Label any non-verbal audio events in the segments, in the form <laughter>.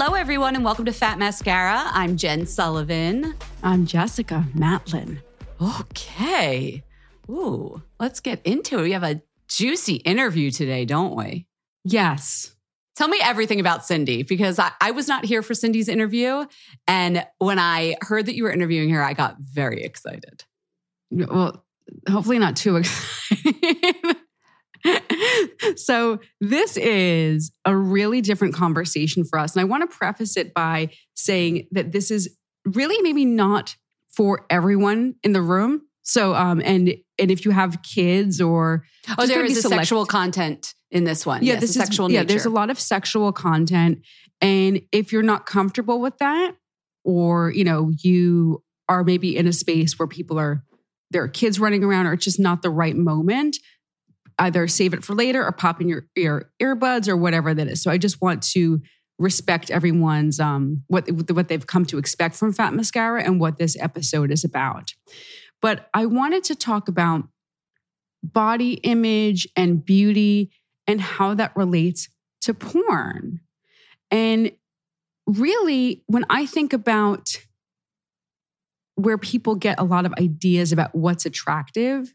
Hello, everyone, and welcome to Fat Mascara. I'm Jen Sullivan. I'm Jessica Matlin. Okay. Ooh, let's get into it. We have a juicy interview today, don't we? Yes. Tell me everything about Cindy because I, I was not here for Cindy's interview. And when I heard that you were interviewing her, I got very excited. Well, hopefully not too <laughs> excited. <laughs> so, this is a really different conversation for us. And I want to preface it by saying that this is really maybe not for everyone in the room. So, um, and and if you have kids or oh, there is select- sexual content in this one. Yeah, yes, this is sexual. Yeah, nature. there's a lot of sexual content, and if you're not comfortable with that, or you know, you are maybe in a space where people are there are kids running around, or it's just not the right moment. Either save it for later or pop in your your earbuds or whatever that is. So I just want to respect everyone's um what what they've come to expect from Fat Mascara and what this episode is about. But I wanted to talk about body image and beauty and how that relates to porn. And really, when I think about where people get a lot of ideas about what's attractive,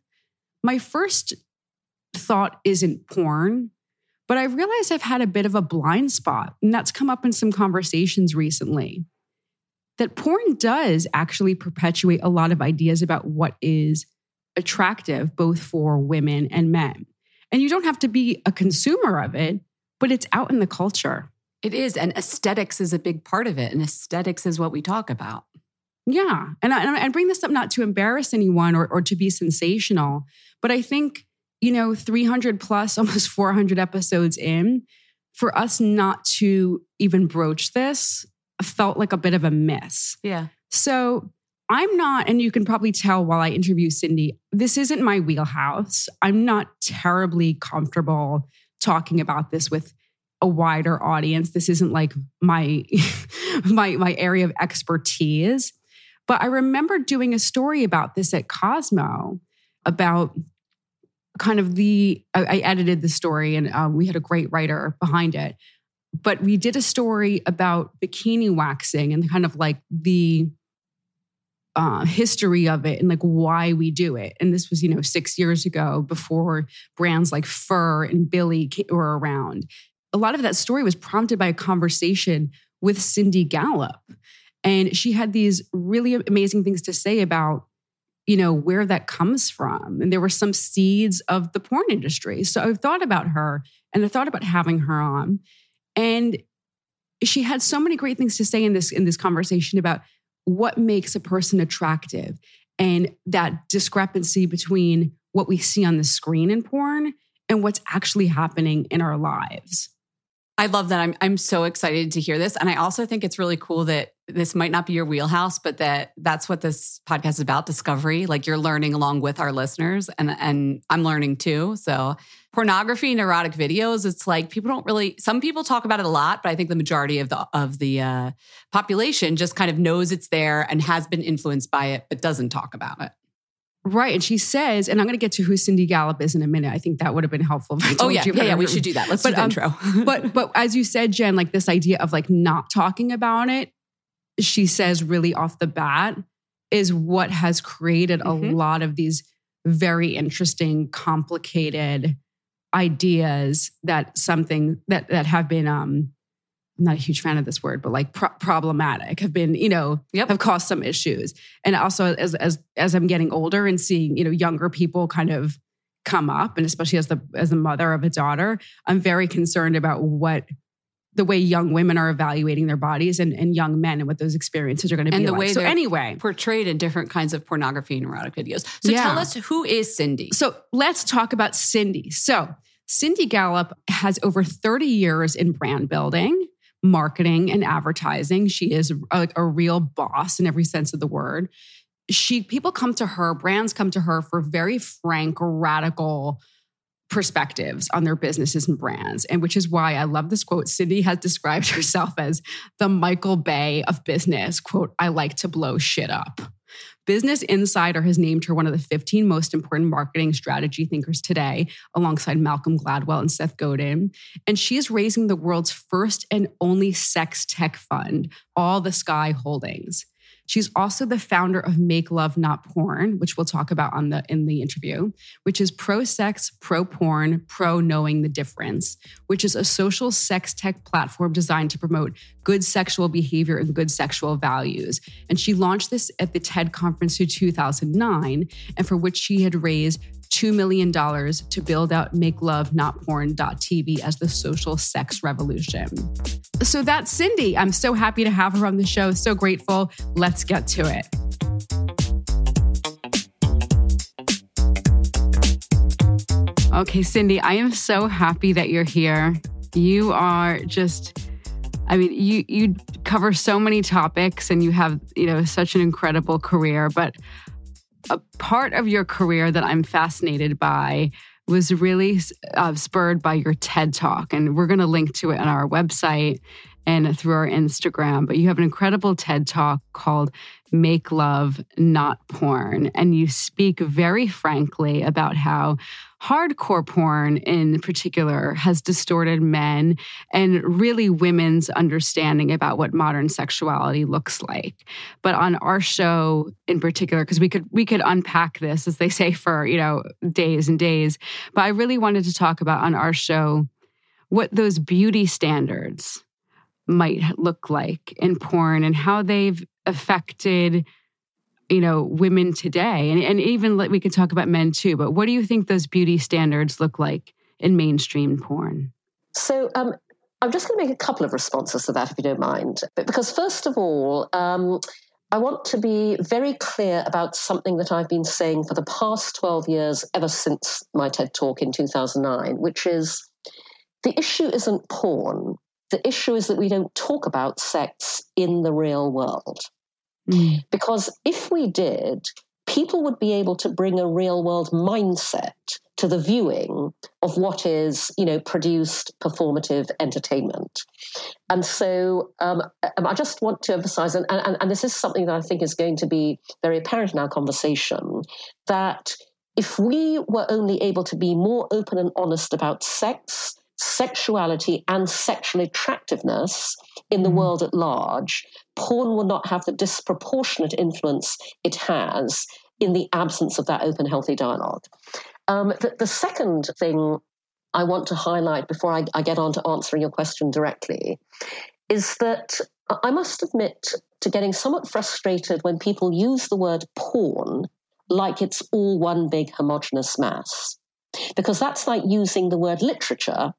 my first thought isn't porn, but I realize I've had a bit of a blind spot, and that's come up in some conversations recently. That porn does actually perpetuate a lot of ideas about what is attractive, both for women and men. And you don't have to be a consumer of it, but it's out in the culture. It is. And aesthetics is a big part of it. And aesthetics is what we talk about. Yeah. And I, I bring this up not to embarrass anyone or, or to be sensational, but I think, you know, 300 plus, <laughs> almost 400 episodes in, for us not to even broach this felt like a bit of a miss. Yeah. So I'm not, and you can probably tell while I interview Cindy, this isn't my wheelhouse. I'm not terribly comfortable talking about this with a wider audience. This isn't like my <laughs> my my area of expertise. But I remember doing a story about this at Cosmo about kind of the I, I edited the story and um, we had a great writer behind it. But we did a story about bikini waxing and kind of like the uh, history of it and like why we do it. And this was, you know, six years ago before brands like Fur and Billie were around. A lot of that story was prompted by a conversation with Cindy Gallop. And she had these really amazing things to say about, you know, where that comes from. And there were some seeds of the porn industry. So I thought about her and I thought about having her on. And she had so many great things to say in this in this conversation about what makes a person attractive and that discrepancy between what we see on the screen in porn and what's actually happening in our lives. I love that. I'm I'm so excited to hear this, and I also think it's really cool that this might not be your wheelhouse, but that that's what this podcast is about: discovery. Like you're learning along with our listeners, and and I'm learning too. So pornography and erotic videos, it's like people don't really. Some people talk about it a lot, but I think the majority of the of the uh, population just kind of knows it's there and has been influenced by it, but doesn't talk about it. Right. And she says, and I'm going to get to who Cindy Gallop is in a minute. I think that would have been helpful. oh, yeah. Yeah, yeah. We should do that. Let's but, do the um, intro. <laughs> but, but as you said, Jen, like this idea of like not talking about it, she says really off the bat is what has created mm-hmm. a lot of these very interesting, complicated ideas that something that, that have been, um, I'm not a huge fan of this word, but like pro- problematic have been, you know, yep. have caused some issues. And also as as as I'm getting older and seeing, you know, younger people kind of come up, and especially as the as the mother of a daughter, I'm very concerned about what the way young women are evaluating their bodies and, and young men and what those experiences are going to be and the like. way so anyway portrayed in different kinds of pornography and erotic videos so yeah. tell us who is cindy so let's talk about cindy so cindy gallop has over 30 years in brand building marketing and advertising. She is uh, a, a real boss in every sense of the word. She people come to her, brands come to her for very frank, radical perspectives on their businesses and brands. And which is why I love this quote. Cindy has described <laughs> herself as the Michael Bay of business. Quote, I like to blow shit up. Business Insider has named her one of the 15 most important marketing strategy thinkers today, alongside Malcolm Gladwell and Seth Godin. And she is raising the world's first and only sex tech fund, All the Sky Holdings. She's also the founder of Make Love Not Porn, which we'll talk about on the in the interview, which is pro sex, pro porn, pro knowing the difference, which is a social sex tech platform designed to promote good sexual behavior and good sexual values. And she launched this at the TED conference in 2009, and for which she had raised $2 million to build out makelovenotporn.tv as the social sex revolution. So that's Cindy. I'm so happy to have her on the show. So grateful. Let's get to it. Okay, Cindy, I am so happy that you're here. You are just I mean, you you cover so many topics and you have, you know, such an incredible career, but a part of your career that I'm fascinated by was really uh, spurred by your TED Talk. And we're going to link to it on our website and through our Instagram. But you have an incredible TED Talk called Make Love, Not Porn. And you speak very frankly about how hardcore porn in particular has distorted men and really women's understanding about what modern sexuality looks like. But on our show in particular because we could we could unpack this as they say for you know days and days but i really wanted to talk about on our show what those beauty standards might look like in porn and how they've affected you know women today and, and even we could talk about men too but what do you think those beauty standards look like in mainstream porn so um, I'm just going to make a couple of responses to that, if you don't mind. but Because, first of all, um, I want to be very clear about something that I've been saying for the past 12 years, ever since my TED talk in 2009, which is the issue isn't porn. The issue is that we don't talk about sex in the real world. Mm. Because if we did, people would be able to bring a real world mindset to the viewing of what is, you know, produced performative entertainment. And so um, um, I just want to emphasize, and, and, and this is something that I think is going to be very apparent in our conversation, that if we were only able to be more open and honest about sex, sexuality, and sexual attractiveness in the mm. world at large, porn will not have the disproportionate influence it has in the absence of that open, healthy dialogue. Um, the, the, second thing I want to highlight before I, I get on to answering your question directly is that I must admit to getting somewhat frustrated when people use the word porn like it's all one big homogenous mass. Because that's like using the word literature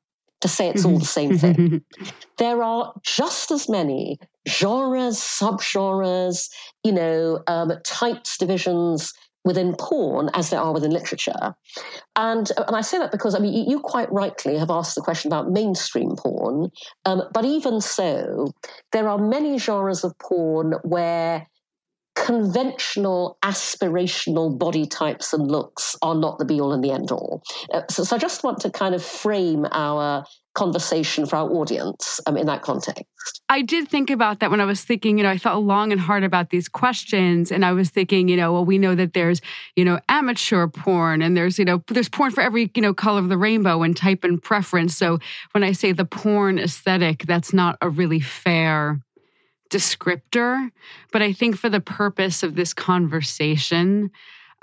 to say it's all the same thing. <laughs> there are just as many genres, subgenres, you know, um, types, divisions within porn as there are within literature. And, and I say that because, I mean, you quite rightly have asked the question about mainstream porn. Um, but even so, there are many genres of porn where conventional aspirational body types and looks are not the be all and the end all. Uh, so, so, I just want to kind of frame our conversation for our audience um, in that context. I did think about that when I was thinking, you know, I thought long and hard about these questions and I was thinking, you know, well, we know that there's, you know, amateur porn and there's, you know, there's porn for every, you know, color of the rainbow and type and preference. So when I say the porn aesthetic, that's not a really fair descriptor. But I think for the purpose of this conversation,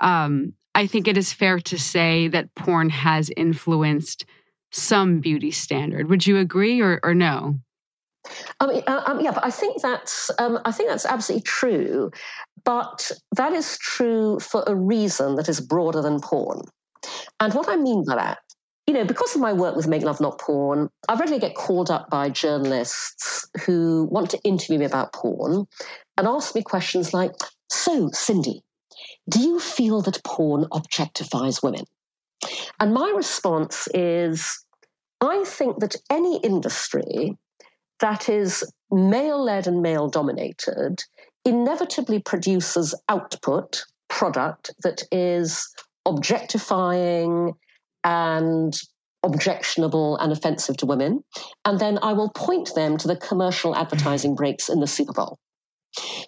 um, I think it is fair to say that porn has influenced some beauty standard. Would you agree or, or no? Uh, um, yeah, but I think that's um, I think that's absolutely true, but that is true for a reason that is broader than porn. And what I mean by that you know, because of my work with Make Love Not Porn, I regularly get called up by journalists who want to interview me about porn and ask me questions like, So, Cindy, do you feel that porn objectifies women? And my response is, I think that any industry that is male led and male dominated inevitably produces output, product that is objectifying and objectionable and offensive to women. And then I will point them to the commercial advertising breaks in the Super Bowl.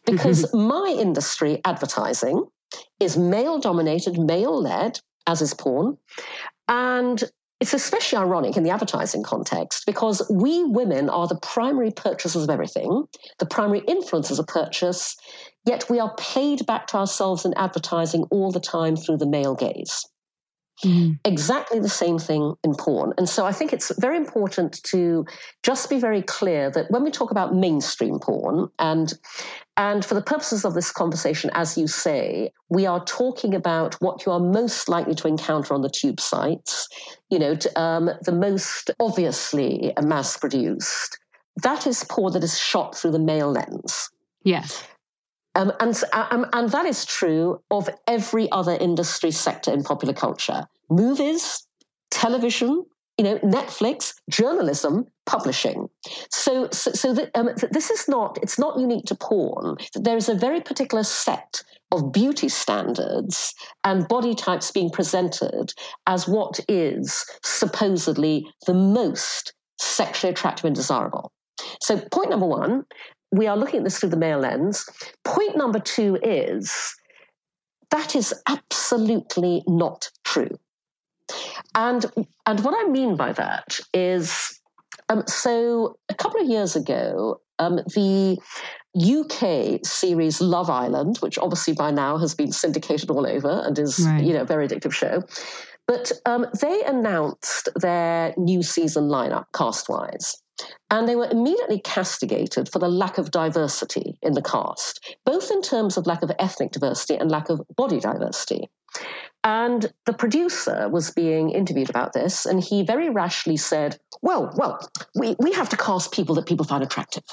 Because <laughs> my industry, advertising, is male dominated, male led, as is porn. And it's especially ironic in the advertising context because we women are the primary purchasers of everything, the primary influencers of purchase, yet we are played back to ourselves in advertising all the time through the male gaze. Mm. Exactly the same thing in porn. And so I think it's very important to just be very clear that when we talk about mainstream porn, and and for the purposes of this conversation, as you say, we are talking about what you are most likely to encounter on the tube sites, you know, to, um, the most obviously mass produced. That is porn that is shot through the male lens. Yes. Um, and, um, and that is true of every other industry sector in popular culture movies, television, you know, Netflix, journalism, publishing. So, so, so that, um, this is not, it's not unique to porn. There is a very particular set of beauty standards and body types being presented as what is supposedly the most sexually attractive and desirable. So, point number one, we are looking at this through the male lens. Point number two is that is absolutely not true. And, and what I mean by that is um, so a couple of years ago, um, the UK series Love Island, which obviously by now has been syndicated all over and is right. you know a very addictive show, But um, they announced their new season lineup cast wise. And they were immediately castigated for the lack of diversity in the cast, both in terms of lack of ethnic diversity and lack of body diversity. And the producer was being interviewed about this, and he very rashly said, Well, well, we, we have to cast people that people find attractive.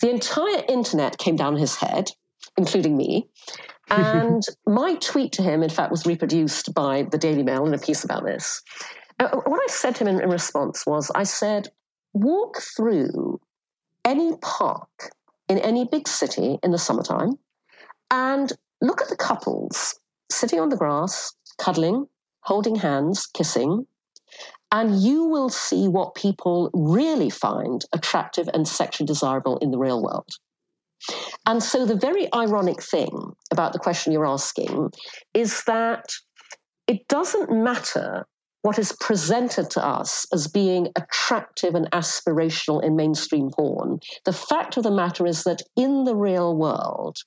The entire internet came down his head, including me. <laughs> And my tweet to him, in fact, was reproduced by the Daily Mail in a piece about this. Uh, what I said to him in, in response was I said, walk through any park in any big city in the summertime and look at the couples sitting on the grass, cuddling, holding hands, kissing, and you will see what people really find attractive and sexually desirable in the real world. And so, the very ironic thing about the question you're asking is that it doesn't matter what is presented to us as being attractive and aspirational in mainstream porn. The fact of the matter is that in the real world,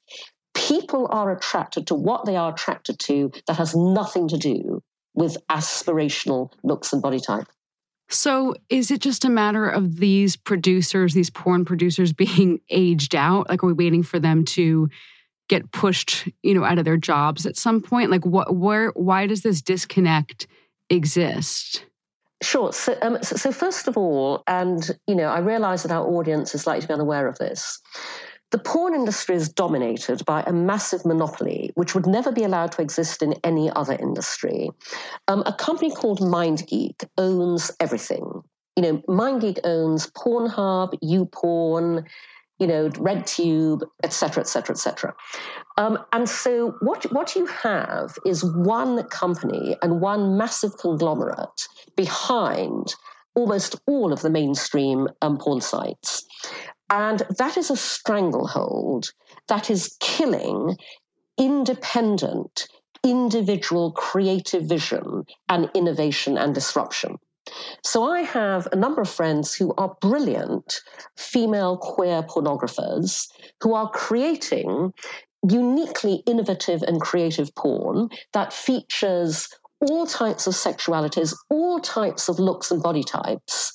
people are attracted to what they are attracted to that has nothing to do with aspirational looks and body type. So, is it just a matter of these producers, these porn producers <laughs> being aged out? Like, are we waiting for them to get pushed, you know, out of their jobs at some point? Like, what, where, why does this disconnect exist? Sure. So, um, so, so, first of all, and you know, I realise that our audience is likely to be unaware of this. The porn industry is dominated by a massive monopoly, which would never be allowed to exist in any other industry. Um, a company called MindGeek owns everything. You know, MindGeek owns Pornhub, YouPorn, you know, RedTube, etc., etc., etc. And so what, what you have is one company and one massive conglomerate behind almost all of the mainstream um, porn sites. And that is a stranglehold that is killing independent, individual creative vision and innovation and disruption. So I have a number of friends who are brilliant female queer pornographers who are creating uniquely innovative and creative porn that features all types of sexualities, all types of looks and body types,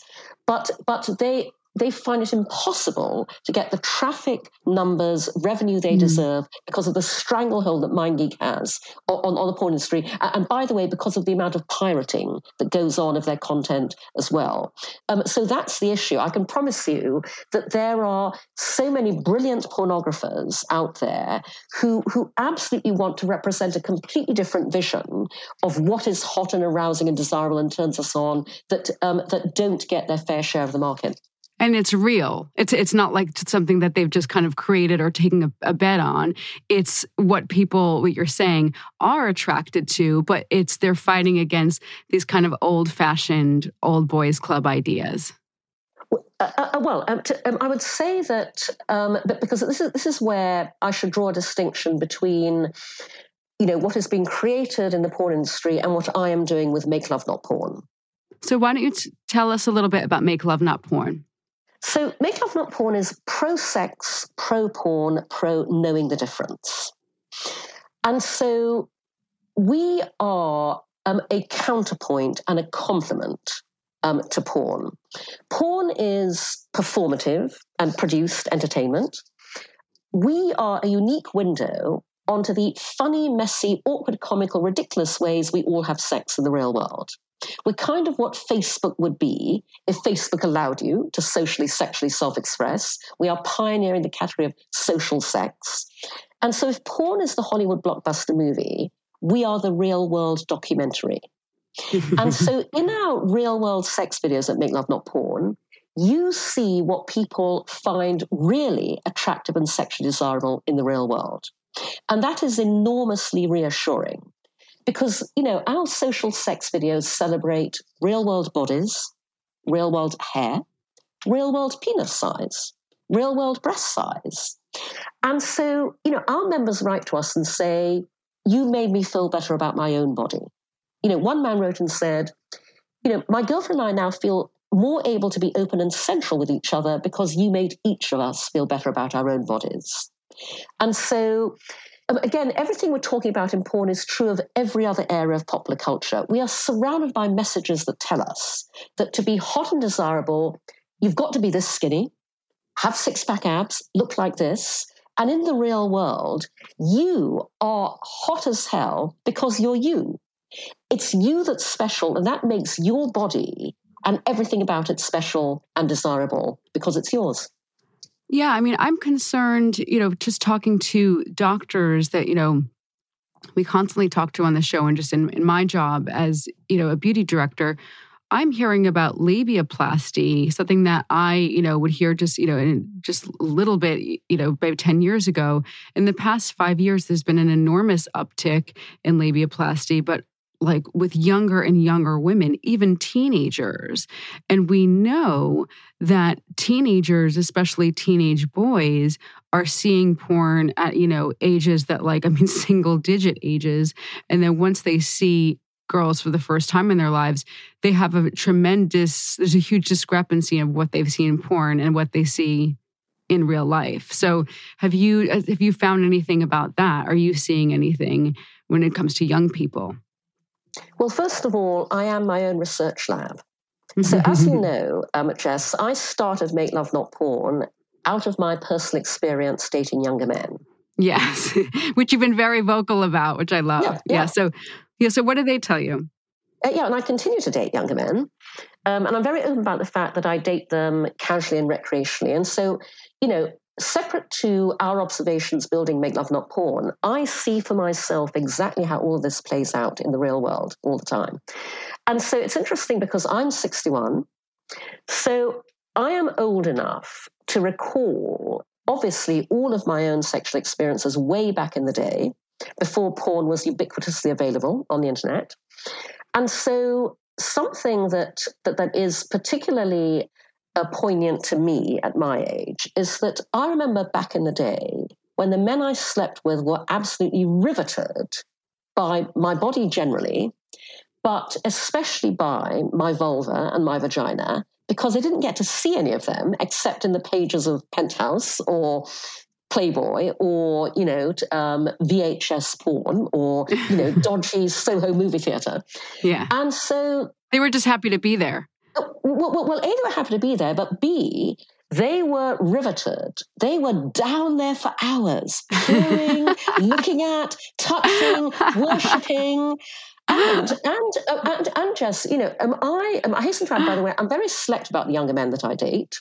but but they they find it impossible to get the traffic numbers, revenue they mm. deserve because of the stranglehold that MindGeek has on, on the porn industry. And by the way, because of the amount of pirating that goes on of their content as well. Um, so that's the issue. I can promise you that there are so many brilliant pornographers out there who, who absolutely want to represent a completely different vision of what is hot and arousing and desirable and turns us on that, um, that don't get their fair share of the market and it's real. It's it's not like something that they've just kind of created or taken a, a, bet on. It's what people, what you're saying, are attracted to, but it's they're fighting against these kind of old fashioned old boys club ideas. Uh, uh, well, um, to, um, I would say that, um, but because this is this is where I should draw a distinction between, you know, what has been created in the porn industry and what I am doing with Make Love Not Porn. So why don't you t- tell us a little bit about Make Love Not Porn? So, Make Love Not Porn is pro sex, pro porn, pro knowing the difference. And so we are um, a counterpoint and a complement um, to porn. Porn is performative and produced entertainment. We are a unique window onto the funny, messy, awkward, comical, ridiculous ways we all have sex in the real world. We're kind of what Facebook would be if Facebook allowed you to socially, sexually self express. We are pioneering the category of social sex. And so, if porn is the Hollywood blockbuster movie, we are the real world documentary. and <laughs> so, in our real world sex videos that make love not porn, you see what people find really attractive and sexually desirable in the real world. And that is enormously reassuring because you know our social sex videos celebrate real world bodies real world hair real world penis size real world breast size. And so you know our members write to us and say you made me feel better about my own body. You know one man wrote and said you know my girlfriend and i now feel more able to be open and central with each other because you made each of us feel better about our own bodies. And so again, everything we're talking about in porn is true of every other area of popular culture. We are surrounded by messages that tell us that to be hot and desirable, you've got to be this skinny, have six pack abs, look like this. And in the real world, you are hot as hell because you're you. It's you that's special, and that makes your body and everything about it special and desirable because it's yours. Yeah, I mean, I'm concerned, you know, just talking to doctors that, you know, we constantly talk to on the show and just in, in my job as, you know, a beauty director, I'm hearing about labiaplasty, something that I, you know, would hear just, you know, in just a little bit, you know, about 10 years ago. In the past five years, there's been an enormous uptick in labiaplasty, but like with younger and younger women, even teenagers. And we know that teenagers, especially teenage boys, are seeing porn at, you know, ages that like, <laughs> I mean, single digit ages. And then once they see girls for the first time in their lives, they have a tremendous, there's a huge discrepancy of what they've seen in porn and what they see in real life. So have you uh, have you found anything about that? Are you seeing anything when it comes to young people? Well, first of all, I am my own research lab. So, as you <laughs> know, um, Jess, I started Make Love Not Porn out of my personal experience dating younger men. Yes, <laughs> which you've been very vocal about, which I love. Yeah, yeah. yeah so, yeah. So, what do they tell you? Uh, yeah, and I continue to date younger men, um, and I'm very open about the fact that I date them casually and recreationally. And so, you know, separate to our observations building Make Love Not Porn, I see for myself exactly how all this plays out in the real world all the time. And so it's interesting because I'm 61. So I am old enough to recall, obviously, all of my own sexual experiences way back in the day, before porn was ubiquitously available on the internet. And so something that, that, that is particularly uh, poignant to me at my age is that I remember back in the day when the men I slept with were absolutely riveted by my body generally, but especially by my vulva and my vagina, because they didn't get to see any of them except in the pages of Penthouse or Playboy or you know um, VHS porn or you know <laughs> dodgy Soho movie theater. Yeah, and so they were just happy to be there. Well, well, well, A, they were happy to be there, but B, they were riveted. They were down there for hours, peering, <laughs> looking at, touching, worshipping. And and uh, and and just you know, am I? Am, I hasten to add, by the way, I'm very select about the younger men that I date.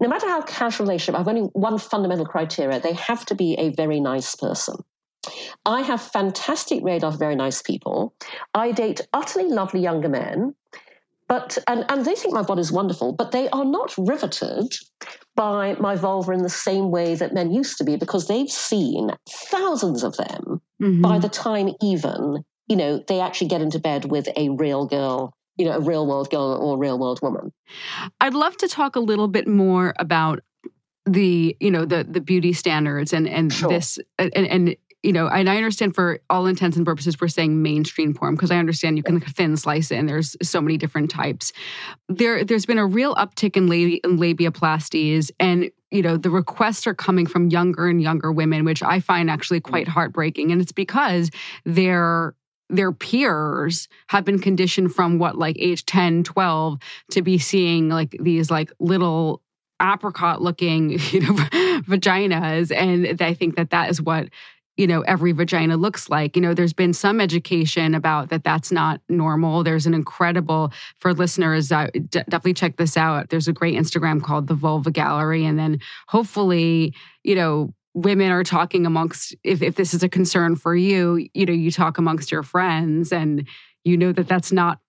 No matter how casual a relationship, I've only one fundamental criteria: they have to be a very nice person. I have fantastic radar of very nice people. I date utterly lovely younger men but and, and they think my body is wonderful, but they are not riveted by my vulva in the same way that men used to be because they've seen thousands of them mm-hmm. by the time even, you know, they actually get into bed with a real girl you know, a real world girl or a real world woman. I'd love to talk a little bit more about the you know the the beauty standards and and sure. this and, and you know, and I understand for all intents and purposes, we're saying mainstream porn because I understand you can thin slice it and there's so many different types. There, there's been a real uptick in, labi- in labiaplasties, and you know, the requests are coming from younger and younger women, which I find actually mm. quite heartbreaking, and it's because they're their peers have been conditioned from what like age 10 12 to be seeing like these like little apricot looking <laughs> you know vaginas. And i think that that is what you know every vagina looks like. You know there's been some education about that that's not normal. There's an incredible for listeners uh, d- definitely check this out. There's a great instagram called the vulva gallery and then hopefully you know women are talking amongst if, if this is a concern for you you know you talk amongst your friends and you know that that's not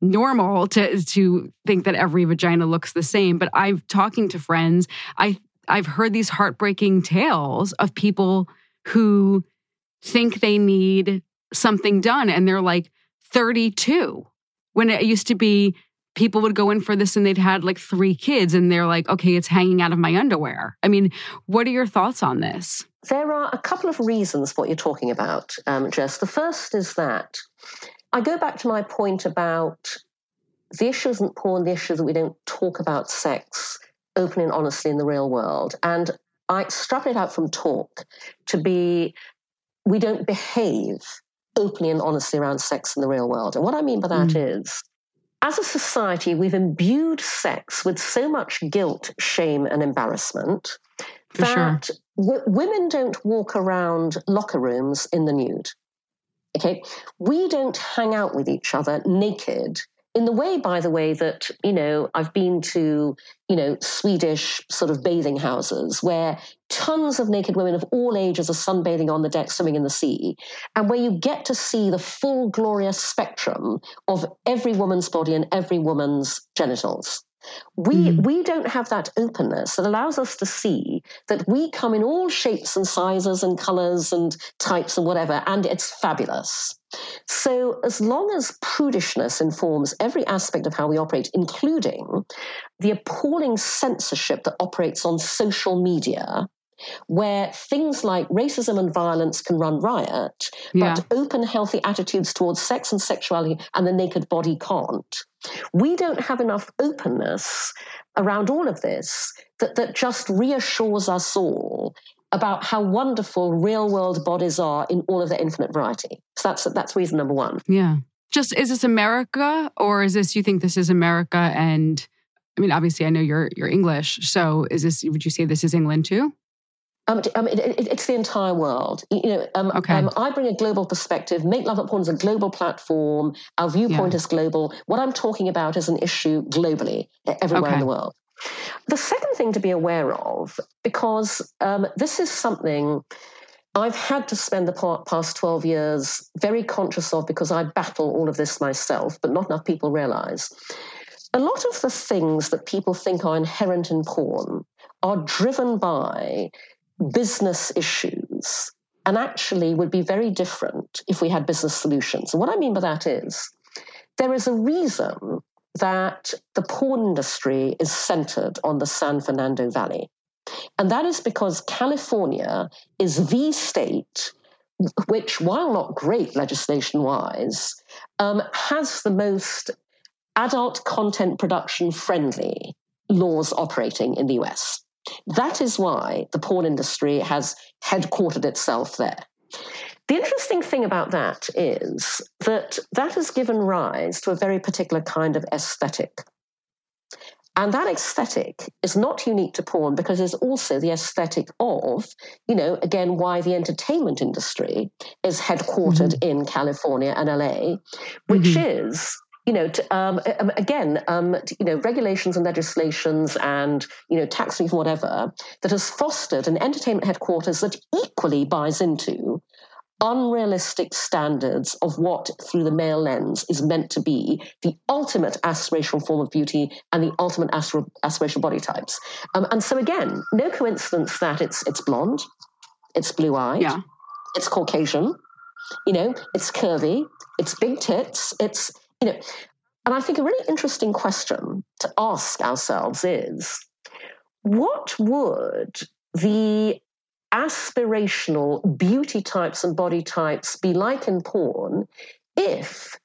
normal to to think that every vagina looks the same. But i'm talking to friends i i've heard these heartbreaking tales of people who think they need something done and they're like 32 when it used to be people would go in for this and they'd had like three kids and they're like okay it's hanging out of my underwear. I mean what are your thoughts on this? There are a couple of reasons what you're talking about um, jess. The first is that i go back to my point about the issue isn't porn the issue is that we don't talk about sex openly and honestly in the real world. And I extrapolate out from talk to be we don't behave openly and honestly around sex in the real world. And what I mean by that mm. is, as a society, we've imbued sex with so much guilt, shame, and embarrassment For that sure. w- women don't walk around locker rooms in the nude. Okay, we don't hang out with each other naked in the way, by the way, that, you know, I've been to, you know, Swedish sort of bathing houses where tons of naked women of all ages are sunbathing on the deck, swimming in the sea, and where you get to see the full glorious spectrum of every woman's body and every woman's genitals. We, mm. we don't have that openness that allows us to see that we come in all shapes and sizes and colors and types and whatever, and it's fabulous. So, as long as prudishness informs every aspect of how we operate, including the appalling censorship that operates on social media, where things like racism and violence can run riot, yeah. but open, healthy attitudes towards sex and sexuality and the naked body can't. We don't have enough openness around all of this that, that just reassures us all about how wonderful real world bodies are in all of their infinite variety. So that's that's reason number one. Yeah. Just is this America or is this you think this is America and I mean obviously I know you're you're English. So is this would you say this is England too? Um, um, it, it, it's the entire world. You know, um, okay. um, I bring a global perspective. Make Love Not Porn is a global platform. Our viewpoint yeah. is global. What I'm talking about is an issue globally, everywhere okay. in the world. The second thing to be aware of, because um, this is something I've had to spend the past 12 years very conscious of because I battle all of this myself, but not enough people realize. A lot of the things that people think are inherent in porn are driven by business issues and actually would be very different if we had business solutions. And what I mean by that is there is a reason that the porn industry is centered on the San Fernando Valley. And that is because California is the state which, while not great legislation wise, um, has the most adult content production friendly laws operating in the US. That is why the porn industry has headquartered itself there. The interesting thing about that is that that has given rise to a very particular kind of aesthetic. And that aesthetic is not unique to porn because it's also the aesthetic of, you know, again, why the entertainment industry is headquartered mm-hmm. in California and LA, which mm-hmm. is you know, to, um, um, again, um, to, you know, regulations and legislations and you know, tax reform, whatever, that has fostered an entertainment headquarters that equally buys into unrealistic standards of what, through the male lens, is meant to be the ultimate aspirational form of beauty and the ultimate aspir- aspirational body types. Um, and so, again, no coincidence that it's it's blonde, it's blue eyed, yeah. it's Caucasian, you know, it's curvy, it's big tits, it's you know. And I think a really interesting question to ask ourselves is what would the aspirational beauty types and body types be like in porn if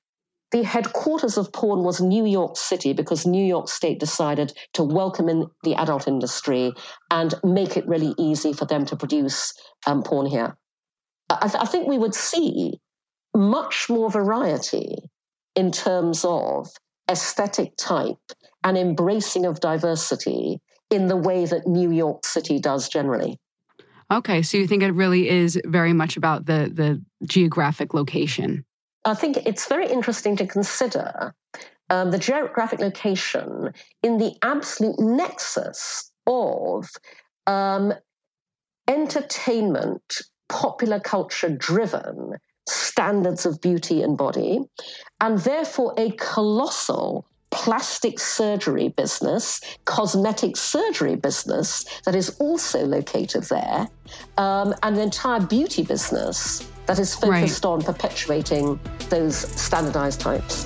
the headquarters of porn was New York City because New York State decided to welcome in the adult industry and make it really easy for them to produce um, porn here. I, th- I think we would see much more variety in terms of aesthetic type and embracing of diversity in the way that New York City does generally. Okay, so you think it really is very much about the the geographic location? I think it's very interesting to consider um, the geographic location in the absolute nexus of um, entertainment, popular culture driven standards of beauty and body, and therefore a colossal plastic surgery business, cosmetic surgery business that is also located there, um, and an entire beauty business that is focused right. on perpetuating those standardized types.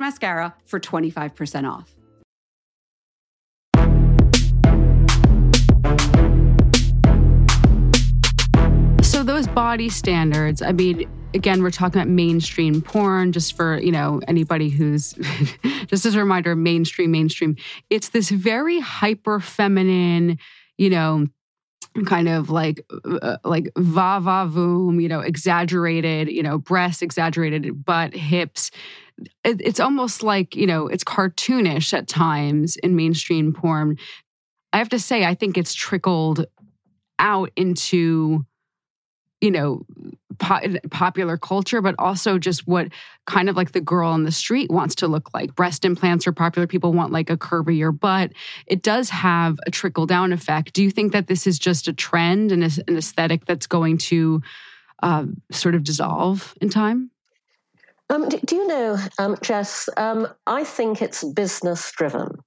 mascara for 25% off. So those body standards, I mean, again, we're talking about mainstream porn, just for, you know, anybody who's <laughs> just as a reminder, mainstream, mainstream. It's this very hyper feminine, you know, kind of like uh, like va va voom, you know, exaggerated, you know, breasts, exaggerated butt, hips. It, it's almost like you know, it's cartoonish at times in mainstream porn I have to say, I think it's trickled out into, you know, po- popular culture, but also just what kind of like the girl on the street wants to look like. Breast implants are popular. People want like a curvier butt. It does have a trickle down effect. Do you think that this is just a trend and an aesthetic that's going to uh, sort of dissolve in time? Um, do, do, you know, um, Jess? Um, I think it's business driven.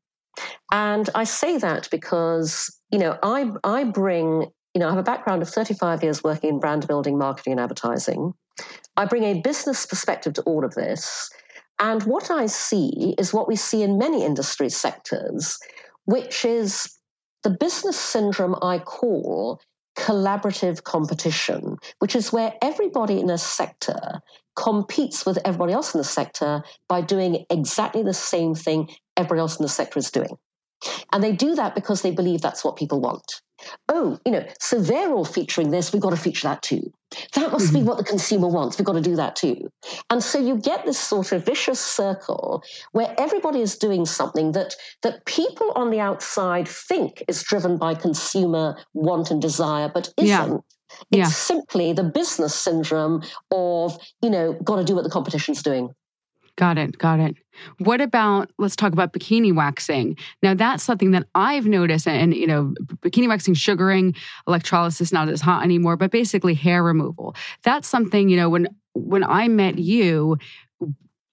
And I say that because, you know, I, I bring you know, I have a background of 35 years working in brand building, marketing, and advertising. I bring a business perspective to all of this. And what I see is what we see in many industry sectors, which is the business syndrome I call collaborative competition, which is where everybody in a sector competes with everybody else in the sector by doing exactly the same thing everybody else in the sector is doing. And they do that because they believe that's what people want. Oh, you know, so they're all featuring this, we've got to feature that too. That must mm-hmm. be what the consumer wants, we've got to do that too. And so you get this sort of vicious circle where everybody is doing something that, that people on the outside think is driven by consumer want and desire, but isn't. Yeah. It's yeah. simply the business syndrome of, you know, got to do what the competition's doing. Got it. Got it. What about, let's talk about bikini waxing. Now, that's something that I've noticed, and, you know, bikini waxing, sugaring, electrolysis not as hot anymore, but basically hair removal. That's something, you know, when when I met you,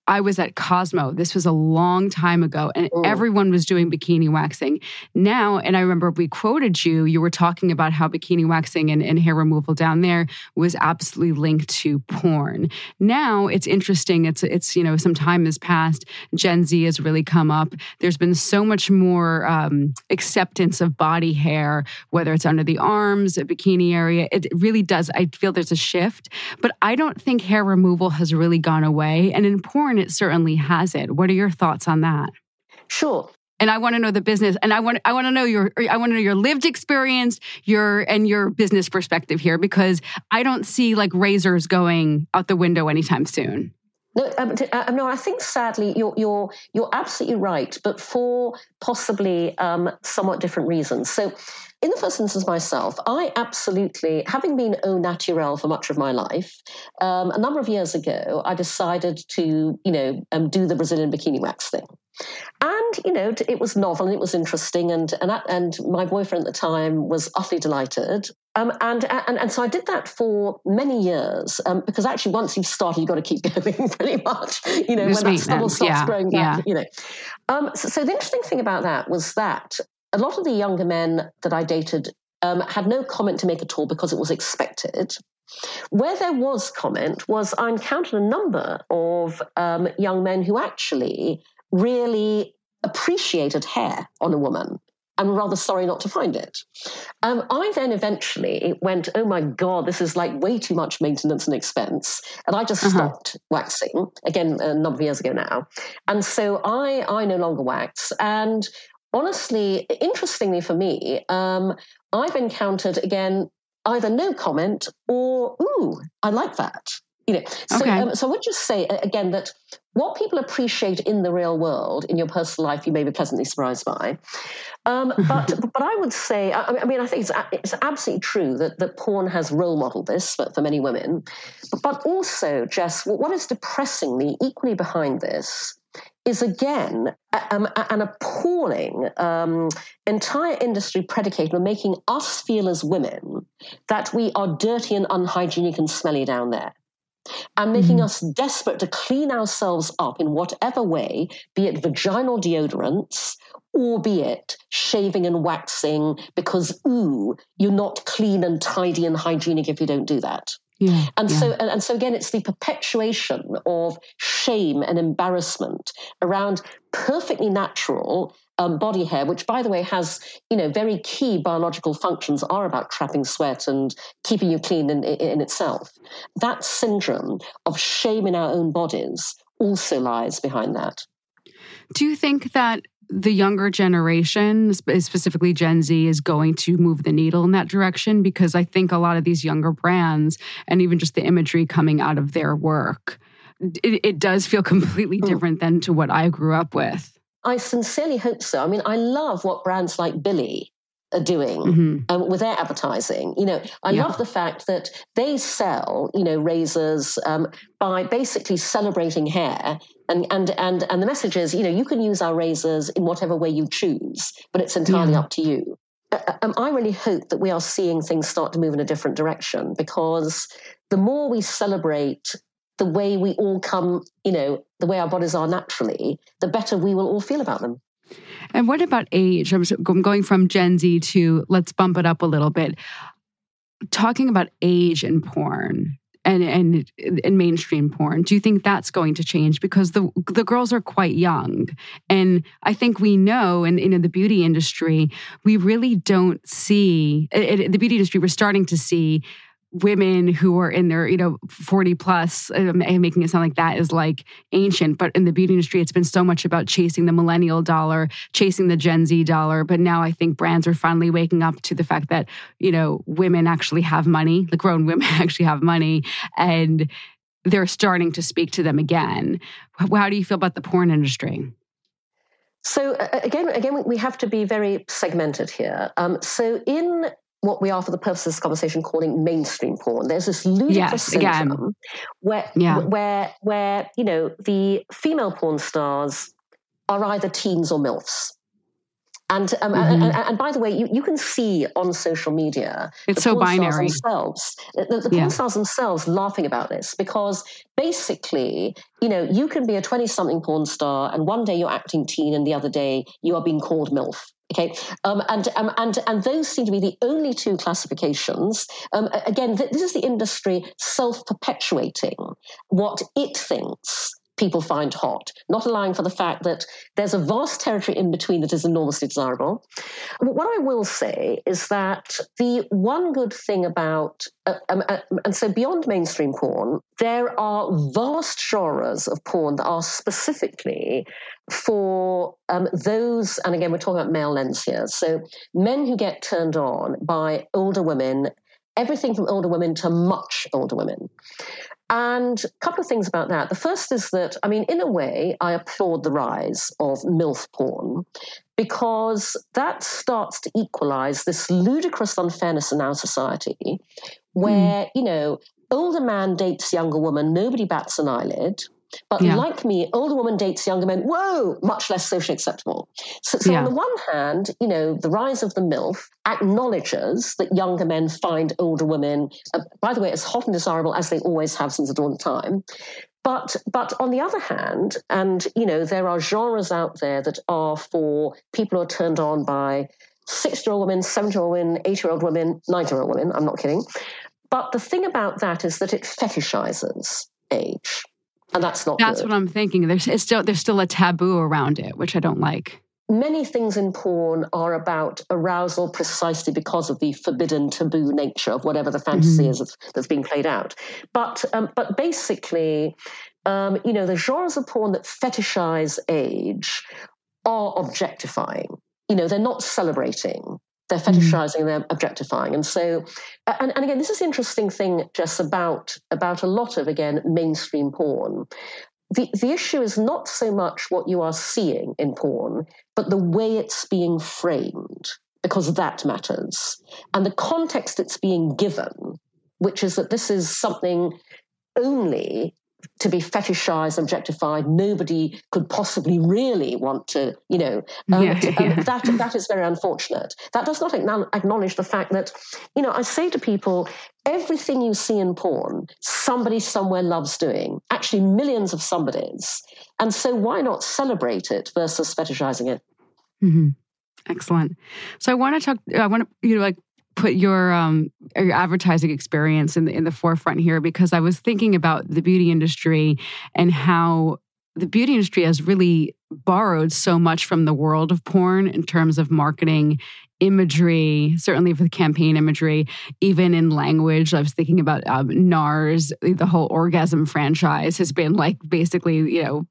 I was at Cosmo. This was a long time ago, and oh. everyone was doing bikini waxing. Now, and I remember we quoted you, you were talking about how bikini waxing and, and hair removal down there was absolutely linked to porn. Now it's interesting. It's, it's, you know, some time has passed. Gen Z has really come up. There's been so much more um, acceptance of body hair, whether it's under the arms, a bikini area. It really does. I feel there's a shift, but I don't think hair removal has really gone away. And in porn, it certainly has it. What are your thoughts on that? Sure. And I want to know the business, and I want I want to know your I want to know your lived experience, your and your business perspective here, because I don't see like razors going out the window anytime soon. No, um, um, no, I think sadly you're you're you're absolutely right, but for possibly um, somewhat different reasons. So, in the first instance, myself, I absolutely, having been au naturel for much of my life, um, a number of years ago, I decided to, you know, um, do the Brazilian bikini wax thing. And, you know, it was novel and it was interesting. And, and, and my boyfriend at the time was utterly delighted. Um, and, and, and so I did that for many years um, because actually, once you've started, you've got to keep <laughs> going pretty much, you know, when that stubble starts yeah, growing back, yeah. you know. Um, so, so the interesting thing about that was that a lot of the younger men that I dated um, had no comment to make at all because it was expected. Where there was comment was I encountered a number of um, young men who actually really appreciated hair on a woman. I'm rather sorry not to find it. Um, I then eventually went, oh my God, this is like way too much maintenance and expense. And I just uh-huh. stopped waxing, again, a number of years ago now. And so I, I no longer wax. And honestly, interestingly for me, um, I've encountered again either no comment or ooh, I like that. You know, so, okay. um, so I would just say again that what people appreciate in the real world, in your personal life, you may be pleasantly surprised by. Um, <laughs> but but I would say, I, I, mean, I think it's it's absolutely true that that porn has role modeled this for, for many women, but, but also, Jess, what is depressingly equally behind this is again um, an appalling um, entire industry predicated on making us feel as women that we are dirty and unhygienic and smelly down there. And making mm. us desperate to clean ourselves up in whatever way, be it vaginal deodorants or be it shaving and waxing, because, ooh, you're not clean and tidy and hygienic if you don't do that. Yeah, and yeah. so and so again it's the perpetuation of shame and embarrassment around perfectly natural um, body hair which by the way has you know very key biological functions are about trapping sweat and keeping you clean in, in, in itself that syndrome of shame in our own bodies also lies behind that do you think that the younger generation, specifically Gen Z, is going to move the needle in that direction because I think a lot of these younger brands and even just the imagery coming out of their work, it, it does feel completely hmm. different than to what I grew up with. I sincerely hope so. I mean, I love what brands like Billie are doing mm-hmm. um, with their advertising. You know, I yeah. love the fact that they sell, you know, razors um, by basically celebrating hair. And, and and and the message is, you know, you can use our razors in whatever way you choose, but it's entirely yeah. up to you. Uh, uh, um, I really hope that we are seeing things start to move in a different direction because the more we celebrate the way we all come, you know, the way our bodies are naturally, the better we will all feel about them. And what about age? I'm going from Gen Z to let's bump it up a little bit. Talking about age in porn and and in mainstream porn, do you think that's going to change because the the girls are quite young, and I think we know, and in the beauty industry, we really don't see it, the beauty industry. We're starting to see women who are in their you know 40 plus um, making it sound like that is like ancient. But in the beauty industry it's been so much about chasing the millennial dollar chasing the gen z dollar. But now i think brands are finally waking up to the fact that you know women actually have money the grown <laughs> women actually have money and they're starting to speak to them again. How do you feel about the porn industry? So again, again, we have to be very segmented here. Um, so in what we are, for the purpose of this conversation, calling mainstream porn. There's this ludicrous yes, syndrome where, yeah. where, where you know the female porn stars are either teens or milfs. And, um, mm-hmm. and, and, by the way, you, you can see on social media it's so binary themselves, the, the porn yeah. stars themselves laughing about this because basically, you know, you can be a 20 something porn star and one day you're acting teen and the other day you are being called MILF. Okay, um, and um, and and those seem to be the only two classifications. Um, again, th- this is the industry self-perpetuating what it thinks people find hot, not allowing for the fact that there's a vast territory in between that is enormously desirable. But what I will say is that the one good thing about, uh, um, uh, and so beyond mainstream porn, there are vast genres of porn that are specifically for um, those, and again, we're talking about male lens here. So men who get turned on by older women everything from older women to much older women. And a couple of things about that. The first is that, I mean, in a way, I applaud the rise of MILF porn because that starts to equalize this ludicrous unfairness in our society where, mm. you know, older man dates younger woman, nobody bats an eyelid. But yeah. like me, older woman dates younger men. Whoa, much less socially acceptable. So, so yeah. on the one hand, you know, the rise of the MILF acknowledges that younger men find older women, uh, by the way, as hot and desirable as they always have since the dawn of time. But but on the other hand, and you know, there are genres out there that are for people who are turned on by 60 year old women, 70 year old women, 80 year old women, 90 year old women. I'm not kidding. But the thing about that is that it fetishizes age and that's not. That's good. what I'm thinking. There's still there's still a taboo around it, which I don't like. Many things in porn are about arousal precisely because of the forbidden taboo nature of whatever the fantasy mm-hmm. is that's being played out. But um, but basically, um, you know, the genres of porn that fetishize age are objectifying. You know, they're not celebrating they're mm-hmm. fetishizing mm. they're objectifying and so and, and again this is the interesting thing just about about a lot of again mainstream porn the, the issue is not so much what you are seeing in porn but the way it's being framed because that matters and the context it's being given which is that this is something only to be fetishized, objectified. Nobody could possibly really want to, you know, um, yeah, yeah. that that is very unfortunate. That does not acknowledge the fact that, you know, I say to people, everything you see in porn, somebody somewhere loves doing. Actually, millions of somebodies, and so why not celebrate it versus fetishizing it? Mm-hmm. Excellent. So I want to talk. I want to you know like put your um your advertising experience in the in the forefront here because I was thinking about the beauty industry and how the beauty industry has really borrowed so much from the world of porn in terms of marketing imagery, certainly for the campaign imagery, even in language. I was thinking about um, NARS, the whole orgasm franchise has been like basically, you know,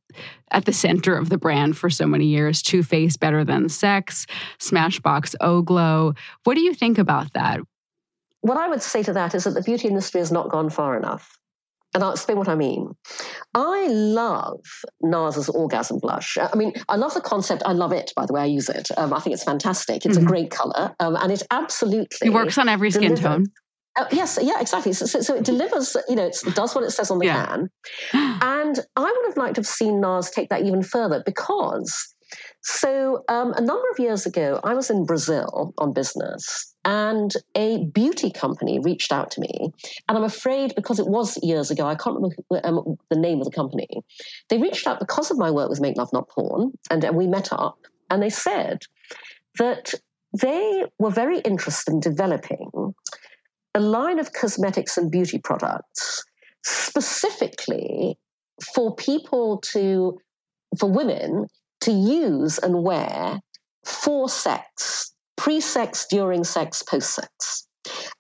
at the center of the brand for so many years. Too Faced Better Than Sex, Smashbox O Glow. What do you think about that? What I would say to that is that the beauty industry has not gone far enough. And I'll explain what I mean. I love NARS's orgasm blush. I mean, I love the concept. I love it, by the way. I use it. Um, I think it's fantastic. It's mm-hmm. a great color. Um, and it absolutely. It works on every skin tone. Uh, yes, yeah, exactly. So, so, so, it delivers, you know, it does what it says on the yeah. can. <gasps> And I would have liked to have seen NARS take that even further because, so um, a number of years ago, I was in Brazil on business and a beauty company reached out to me. And I'm afraid because it was years ago, I can't remember um, the name of the company. They reached out because of my work with Make Love Not Porn. And, and we met up and they said that they were very interested in developing a line of cosmetics and beauty products specifically for people to, for women to use and wear for sex, pre sex, during sex, post sex.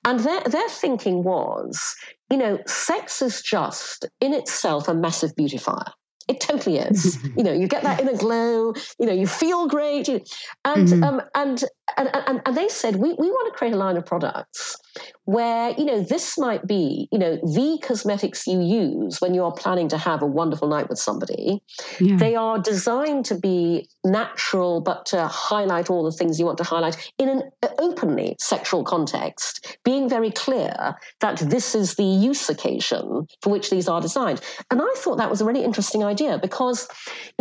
And their, their thinking was, you know, sex is just in itself a massive beautifier. It totally is. <laughs> you know, you get that inner glow. You know, you feel great. and, mm-hmm. um, and and and and they said we we want to create a line of products where you know this might be you know the cosmetics you use when you are planning to have a wonderful night with somebody yeah. they are designed to be natural but to highlight all the things you want to highlight in an openly sexual context being very clear that this is the use occasion for which these are designed and i thought that was a really interesting idea because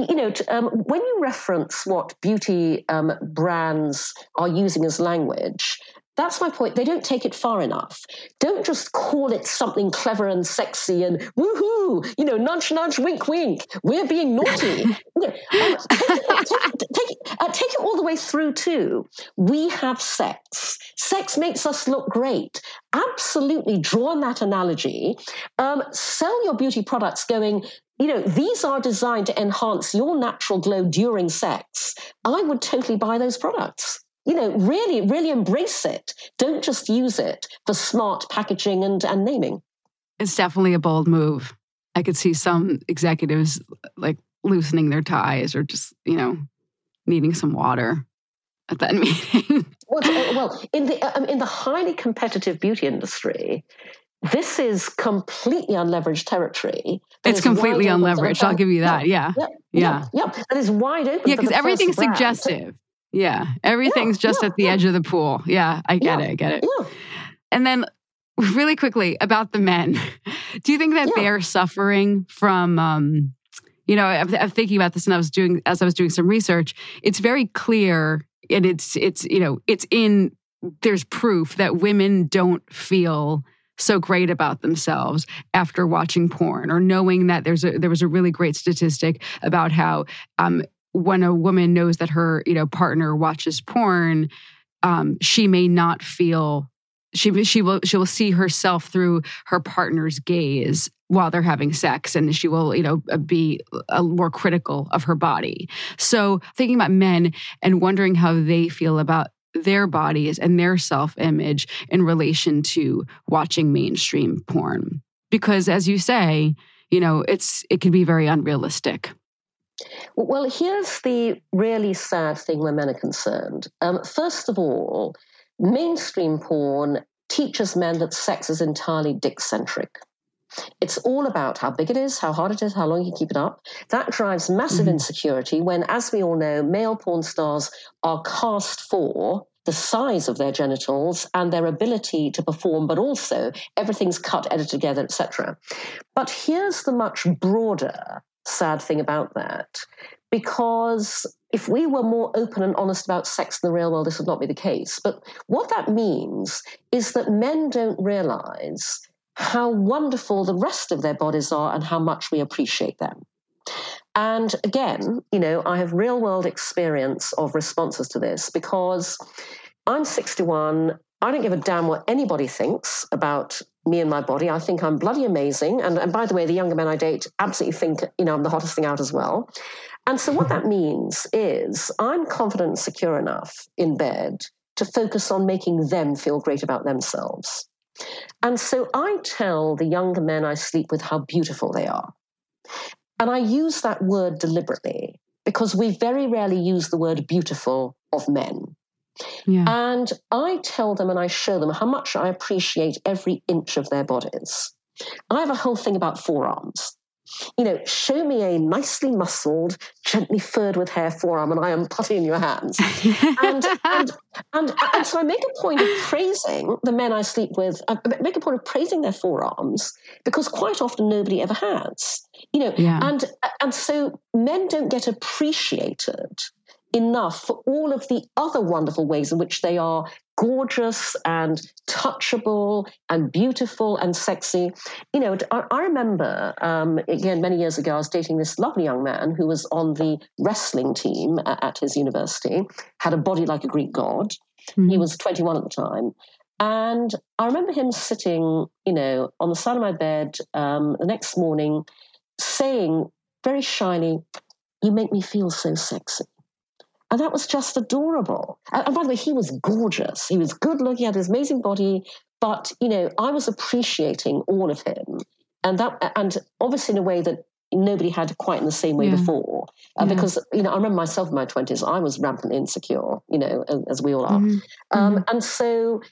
you know um, when you reference what beauty um, brands are using as language that's my point. They don't take it far enough. Don't just call it something clever and sexy and woohoo, you know, nudge, nudge, wink, wink. We're being naughty. <laughs> um, take, take, take, uh, take, it all the way through too. We have sex. Sex makes us look great. Absolutely draw on that analogy. Um, sell your beauty products going, you know, these are designed to enhance your natural glow during sex. I would totally buy those products you know, really, really embrace it. Don't just use it for smart packaging and, and naming. It's definitely a bold move. I could see some executives like loosening their ties or just, you know, needing some water at that <laughs> meeting. well, well, in the um, in the highly competitive beauty industry, this is completely unleveraged territory. It's completely unleveraged. I'll give you that. Yeah. Yeah. Yeah. yeah. yeah. That is wide open. Yeah, because everything's suggestive. Yeah. Everything's yeah, just yeah, at the yeah. edge of the pool. Yeah. I get it. I get it. And then really quickly about the men. <laughs> Do you think that they're suffering from um, you know, I'm, I'm, thinking about this and I was doing as I was doing some research, it's very clear and it's it's you know, it's in there's proof that women don't feel so great about themselves after watching porn or knowing that there's a there was a really great statistic about how um, when a woman knows that her you know partner watches porn um, she may not feel she she will she will see herself through her partner's gaze while they're having sex and she will you know uh, be more critical of her body. So thinking about men and wondering how they feel about their bodies and their self image in relation to watching mainstream porn. Because as you say you know it's it can be very unrealistic well, here's the really sad thing where men are concerned. Um, first of all, mainstream porn teaches men that sex is entirely dick centric. It's all about how big it is, how hard it is, how long you keep it up. That drives massive mm-hmm. insecurity when, as we all know, male porn stars are cast for the size of their genitals and their ability to perform, but also everything's cut, edited together, etc. But here's the much broader sad thing about that. Because if we were more open and honest about sex in the real world, this would not be the case. But what that means is that men don't realize how wonderful the rest of their bodies are and how much we appreciate them. And again, you know, I have real world experience of responses to this because I'm 61. I don't give a damn what anybody thinks about me and my body. I think I'm bloody amazing. And, and by the way, the younger men I date absolutely think, you know, I'm the hottest thing out as well. And so what <laughs> that means is I'm confident and secure enough in bed to focus on making them feel great about themselves. And so I tell the younger men I sleep with how beautiful they are. And I use that word deliberately because we very rarely use the word beautiful of men. Yeah. And I tell them and I show them how much I appreciate every inch of their bodies. I have a whole thing about forearms you know, show me a nicely muscled, gently furred with hair forearm, and I am putty in your hands. and, and, and, and, so I make a point of praising the men I sleep with, I make a point of praising their forearms because quite often nobody ever has. You know, yeah. and and so men don't get appreciated enough for all of the other wonderful ways in which they are gorgeous and touchable and beautiful and sexy. You know, I, I remember, um, again, many years ago, I was dating this lovely young man who was on the wrestling team at, at his university, had a body like a Greek god. Mm-hmm. He was 21 at the time. And I remember him sitting, you know, on the side of my bed um, the next morning saying very shyly, You make me feel so sexy. And that was just adorable. And, by the way, he was gorgeous. He was good looking, He had his amazing body. But, you know, I was appreciating all of him. And that, and obviously in a way that nobody had quite in the same way yeah. before. Uh, yeah. Because, you know, I remember myself in my 20s, I was rampant insecure, you know, as, as we all are. Mm-hmm. Um, mm-hmm. And so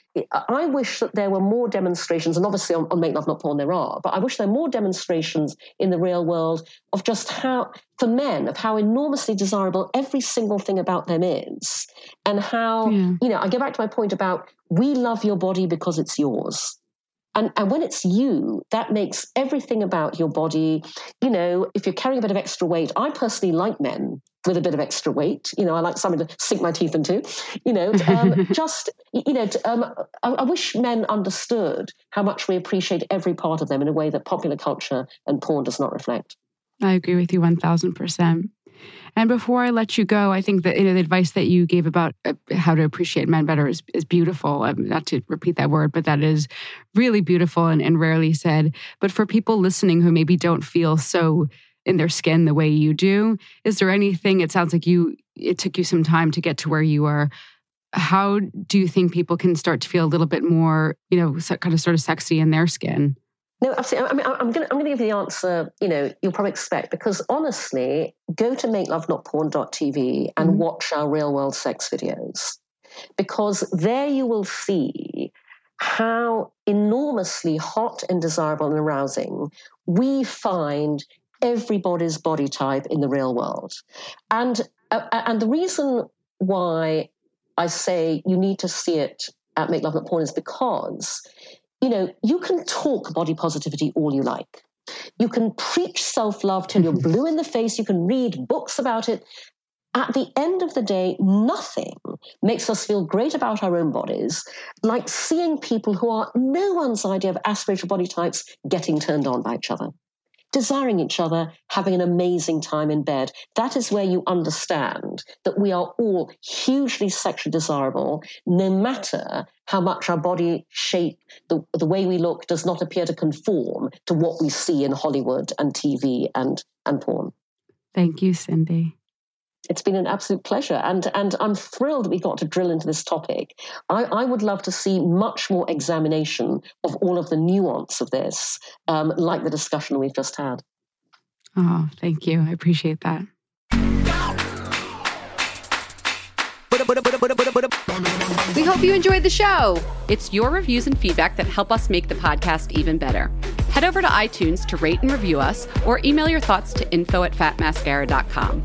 I wish that there were more demonstrations, and obviously on, on Make Love Not Porn there are, but I wish there were more demonstrations in the real world of just how, for men, of how enormously desirable every single thing about them is. And how, yeah. you know, I go back to my point about we love your body because it's yours. And, and when it's you, that makes everything about your body, you know, if you're carrying a bit of extra weight, I personally like men with a bit of extra weight. You know, I like something to sink my teeth into, you know, um, <laughs> just, you know, um, I, I wish men understood how much we appreciate every part of them in a way that popular culture and porn does not reflect. I agree with you 1000%. And before I let you go, I think that you know, the advice that you gave about uh, how to appreciate men better is, is beautiful. Um, not to repeat that word, but that is really beautiful and, and rarely said. But for people listening who maybe don't feel so in their skin the way you do, is there anything? It sounds like you. It took you some time to get to where you are. How do you think people can start to feel a little bit more, you know, kind of sort of sexy in their skin? No, absolutely. I mean, I'm going to I'm going to give you the answer. You know, you'll probably expect because honestly, go to makelovenotporn.tv and mm-hmm. watch our real world sex videos, because there you will see how enormously hot and desirable and arousing we find everybody's body type in the real world, and uh, and the reason why I say you need to see it at Make Love Not Porn is because you know, you can talk body positivity all you like. You can preach self love till you're <laughs> blue in the face. You can read books about it. At the end of the day, nothing makes us feel great about our own bodies like seeing people who are no one's idea of aspirational body types getting turned on by each other desiring each other, having an amazing time in bed. That is where you understand that we are all hugely sexually desirable, no matter how much our body shape, the, the way we look, does not appear to conform to what we see in Hollywood and TV and, and porn. Thank you, Cindy. It's been an absolute pleasure, and and I'm thrilled that we got to drill into this topic. I, I would love to see much more examination of all of the nuance of this, um, like the discussion we've just had. Oh, thank you. I appreciate that. We hope you enjoyed the show. It's your reviews and feedback that help us make the podcast even better. Head over to iTunes to rate and review us or email your thoughts to info at fatmascara.com.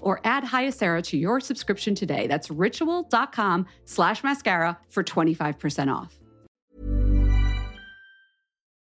Or add Hyacera to your subscription today. That's ritual.com slash mascara for 25% off.